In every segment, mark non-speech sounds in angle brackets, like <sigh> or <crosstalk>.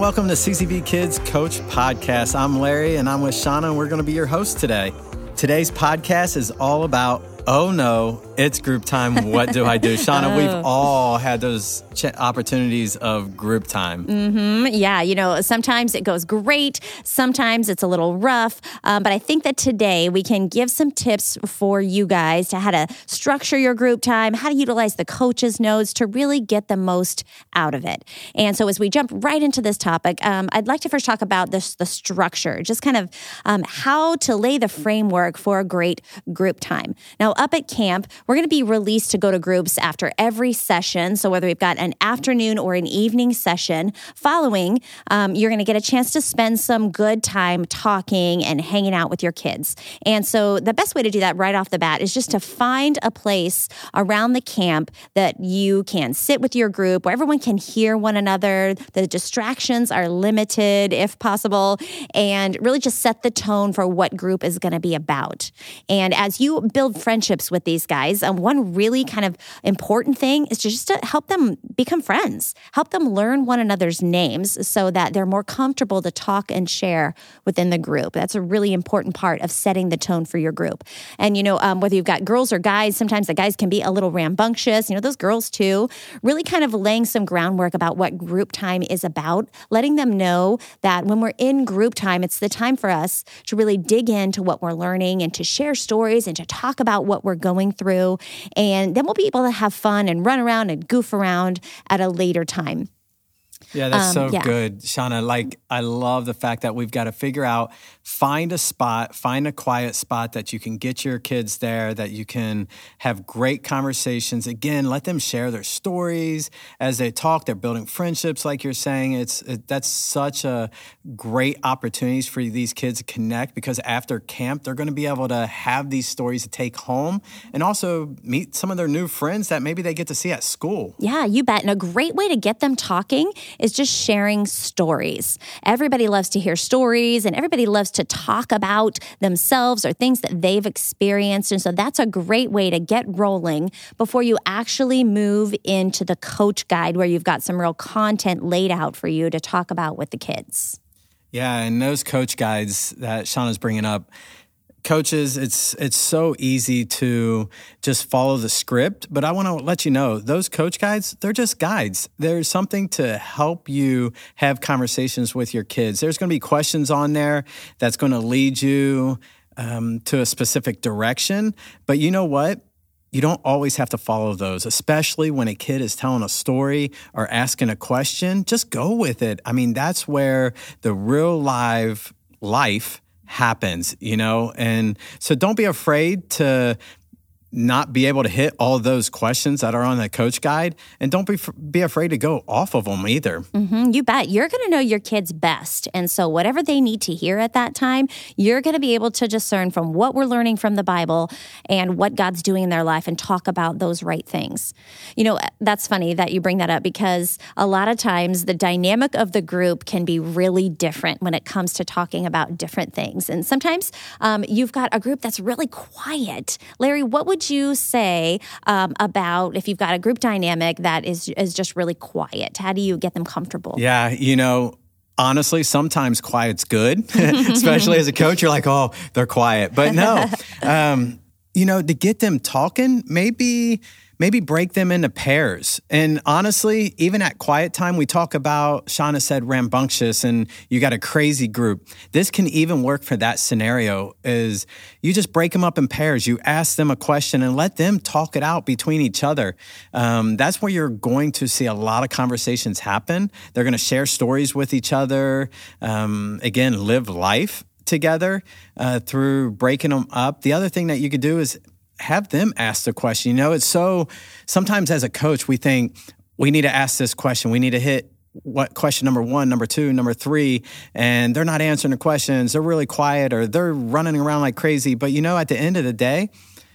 and welcome to CCV Kids Coach Podcast. I'm Larry and I'm with Shauna, and we're going to be your host today. Today's podcast is all about oh no, it's group time. What do I do? <laughs> Shauna, oh. we've all had those ch- opportunities of group time. Mm-hmm. Yeah, you know, sometimes it goes great, sometimes it's a little rough. Um, but I think that today we can give some tips for you guys to how to structure your group time, how to utilize the coaches' notes to really get the most out of it. And so, as we jump right into this topic, um, I'd like to first talk about this the structure, just kind of um, how to lay the framework for a great group time. Now, up at camp, we're going to be released to go to groups after every session. So, whether we've got an afternoon or an evening session following, um, you're going to get a chance to spend some good time talking and hanging out with your kids. And so, the best way to do that right off the bat is just to find a place around the camp that you can sit with your group where everyone can hear one another. The distractions are limited if possible, and really just set the tone for what group is going to be about. And as you build friendships with these guys, um, one really kind of important thing is just to help them become friends, help them learn one another's names so that they're more comfortable to talk and share within the group. That's a really important part of setting the tone for your group. And, you know, um, whether you've got girls or guys, sometimes the guys can be a little rambunctious, you know, those girls too, really kind of laying some groundwork about what group time is about, letting them know that when we're in group time, it's the time for us to really dig into what we're learning and to share stories and to talk about what we're going through and then we'll be able to have fun and run around and goof around at a later time. Yeah, that's um, so yeah. good, Shauna. Like, I love the fact that we've got to figure out, find a spot, find a quiet spot that you can get your kids there, that you can have great conversations. Again, let them share their stories as they talk. They're building friendships, like you're saying. It's it, that's such a great opportunities for these kids to connect because after camp, they're going to be able to have these stories to take home and also meet some of their new friends that maybe they get to see at school. Yeah, you bet. And a great way to get them talking is just sharing stories. Everybody loves to hear stories and everybody loves to talk about themselves or things that they've experienced. And so that's a great way to get rolling before you actually move into the coach guide where you've got some real content laid out for you to talk about with the kids. Yeah, and those coach guides that Shauna's bringing up, coaches it's it's so easy to just follow the script but i want to let you know those coach guides they're just guides there's something to help you have conversations with your kids there's going to be questions on there that's going to lead you um, to a specific direction but you know what you don't always have to follow those, especially when a kid is telling a story or asking a question. Just go with it. I mean, that's where the real live life happens, you know? And so don't be afraid to not be able to hit all those questions that are on the coach guide and don't be be afraid to go off of them either. Mm-hmm, you bet. You're going to know your kids best and so whatever they need to hear at that time you're going to be able to discern from what we're learning from the bible and what god's doing in their life and talk about those right things. You know that's funny that you bring that up because a lot of times the dynamic of the group can be really different when it comes to talking about different things and sometimes um, you've got a group that's really quiet. Larry what would would you say um, about if you've got a group dynamic that is is just really quiet? How do you get them comfortable? Yeah, you know, honestly, sometimes quiet's good, <laughs> especially as a coach. You're like, oh, they're quiet, but no, <laughs> um, you know, to get them talking, maybe maybe break them into pairs. And honestly, even at quiet time, we talk about, Shauna said rambunctious and you got a crazy group. This can even work for that scenario is you just break them up in pairs. You ask them a question and let them talk it out between each other. Um, that's where you're going to see a lot of conversations happen. They're going to share stories with each other. Um, again, live life together uh, through breaking them up. The other thing that you could do is have them ask the question. You know, it's so sometimes as a coach, we think we need to ask this question. We need to hit what question number one, number two, number three, and they're not answering the questions. They're really quiet or they're running around like crazy. But you know, at the end of the day,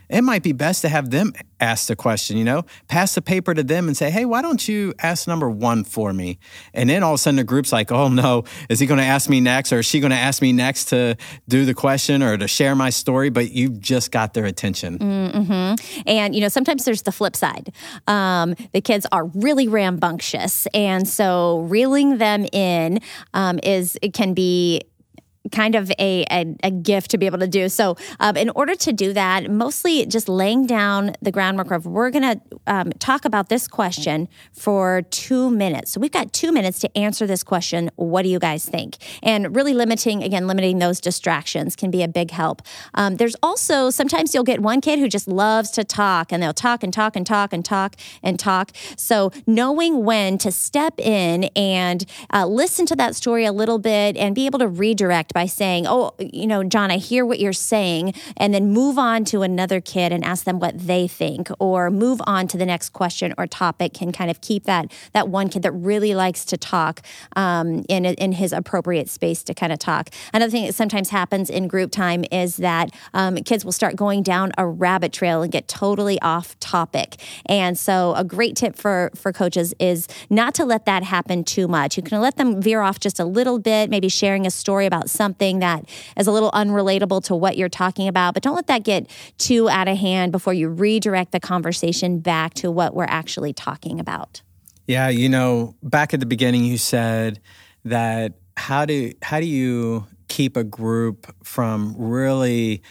it might be best to have them ask the question, you know, pass the paper to them and say, hey, why don't you ask number one for me? And then all of a sudden the group's like, oh no, is he going to ask me next or is she going to ask me next to do the question or to share my story? But you've just got their attention. Mm-hmm. And, you know, sometimes there's the flip side. Um, the kids are really rambunctious. And so reeling them in um, is, it can be kind of a, a, a, gift to be able to do. So, um, in order to do that, mostly just laying down the groundwork of we're going to um, talk about this question for two minutes. So, we've got two minutes to answer this question. What do you guys think? And really limiting, again, limiting those distractions can be a big help. Um, there's also sometimes you'll get one kid who just loves to talk and they'll talk and talk and talk and talk and talk. So, knowing when to step in and uh, listen to that story a little bit and be able to redirect by saying, Oh, you know, John, I hear what you're saying, and then move on to another kid and ask them what they think, or move on to the next question or topic can kind of keep that that one kid that really likes to talk um, in in his appropriate space to kind of talk. Another thing that sometimes happens in group time is that um, kids will start going down a rabbit trail and get totally off topic. And so, a great tip for for coaches is not to let that happen too much. You can let them veer off just a little bit, maybe sharing a story about something something that is a little unrelatable to what you're talking about, but don't let that get too out of hand before you redirect the conversation back to what we're actually talking about. Yeah, you know, back at the beginning you said that how do how do you keep a group from really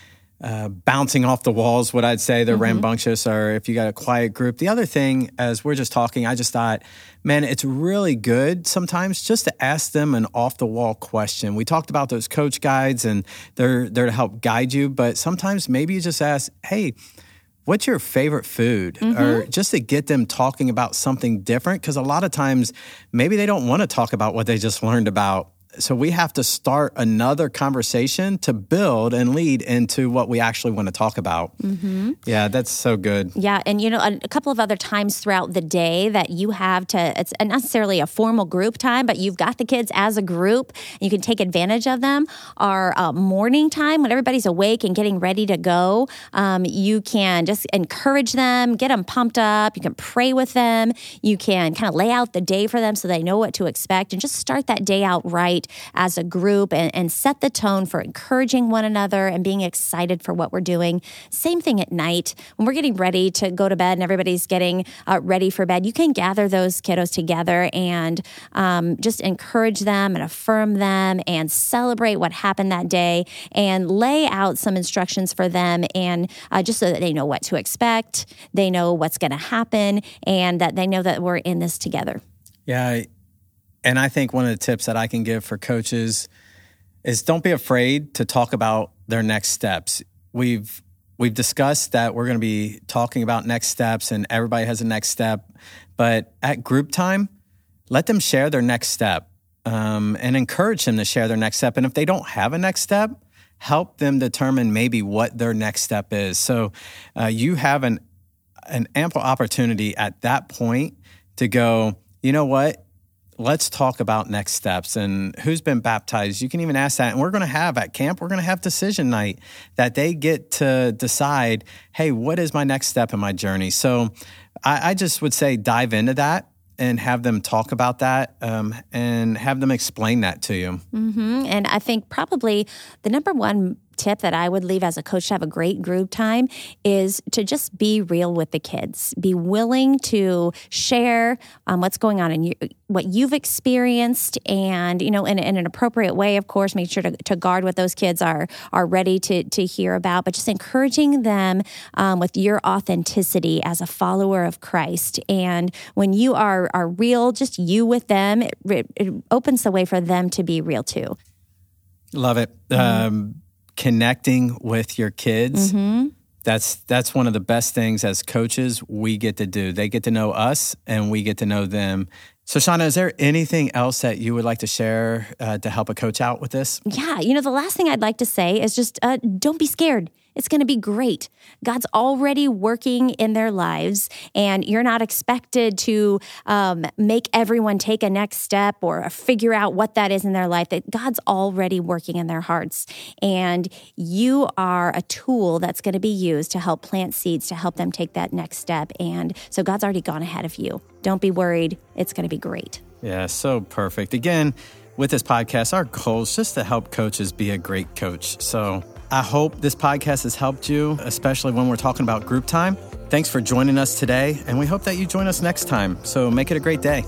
uh, bouncing off the walls, what I'd say they're mm-hmm. rambunctious, or if you got a quiet group. The other thing, as we're just talking, I just thought, man, it's really good sometimes just to ask them an off the wall question. We talked about those coach guides, and they're there to help guide you, but sometimes maybe you just ask, hey, what's your favorite food mm-hmm. or just to get them talking about something different because a lot of times maybe they don't want to talk about what they just learned about so we have to start another conversation to build and lead into what we actually want to talk about. Mm-hmm. Yeah, that's so good. Yeah, and you know, a, a, couple of other times throughout the day that you have to, it's not necessarily a formal group time, but you've got the kids as a group. you can take advantage of them. Our uh, morning time when everybody's awake and getting ready to go, um, you can just encourage them, get them pumped up. You can pray with them. You can kind of lay out the day for them so they know what to expect and just start that day out right as a group and, and set the tone for encouraging one another and being excited for what we're doing. Same thing at night when we're getting ready to go to bed and everybody's getting uh, ready for bed. You can gather those kiddos together and um, just encourage them and affirm them and celebrate what happened that day and lay out some instructions for them and uh, just so that they know what to expect, they know what's going to happen, and that they know that we're in this together. Yeah, and I think one of the tips that I can give for coaches is don't be afraid to talk about their next steps. We've we've discussed that we're going to be talking about next steps and everybody has a next step, but at group time, let them share their next step um, and encourage them to share their next step. And if they don't have a next step, help them determine maybe what their next step is. So uh, you have an an ample opportunity at that point to go. You know what? Let's talk about next steps and who's been baptized. You can even ask that. And we're going to have at camp, we're going to have decision night that they get to decide, hey, what is my next step in my journey? So I, I just would say dive into that and have them talk about that um, and have them explain that to you. Mm-hmm. And I think probably the number one tip that I would leave as a coach to have a great group time is to just be real with the kids. Be willing to share um, what's going on in you, what you've experienced, and you know, in, in, an appropriate way. Of course, make sure to, to, guard what those kids are are ready to to hear about. But just encouraging them um, with your authenticity as a follower of Christ. And when you are are real, just you with them, it, it opens the way for them to be real too. Love it. Mm-hmm. Um, connecting with your kids. Mm-hmm. That's that's one of the best things as coaches we get to do. They get to know us, and we get to know them. So, Shauna, is there anything else that you would like to share uh, to help a coach out with this? Yeah, you know, the last thing I'd like to say is just uh, don't be scared It's going to be great. God's already working in their lives, and you're not expected to um, make everyone take a next step or figure out what that is in their life. That God's already working in their hearts, and you are a tool that's going to be used to help plant seeds to help them take that next step. And so God's already gone ahead of you. Don't be worried. It's going to be great. Yeah, so perfect. Again, with this podcast, our goal is just to help coaches be a great coach. So I hope this podcast has helped you, especially when we're talking about group time. Thanks for joining us today, and we hope that you join us next time. So make it a great day.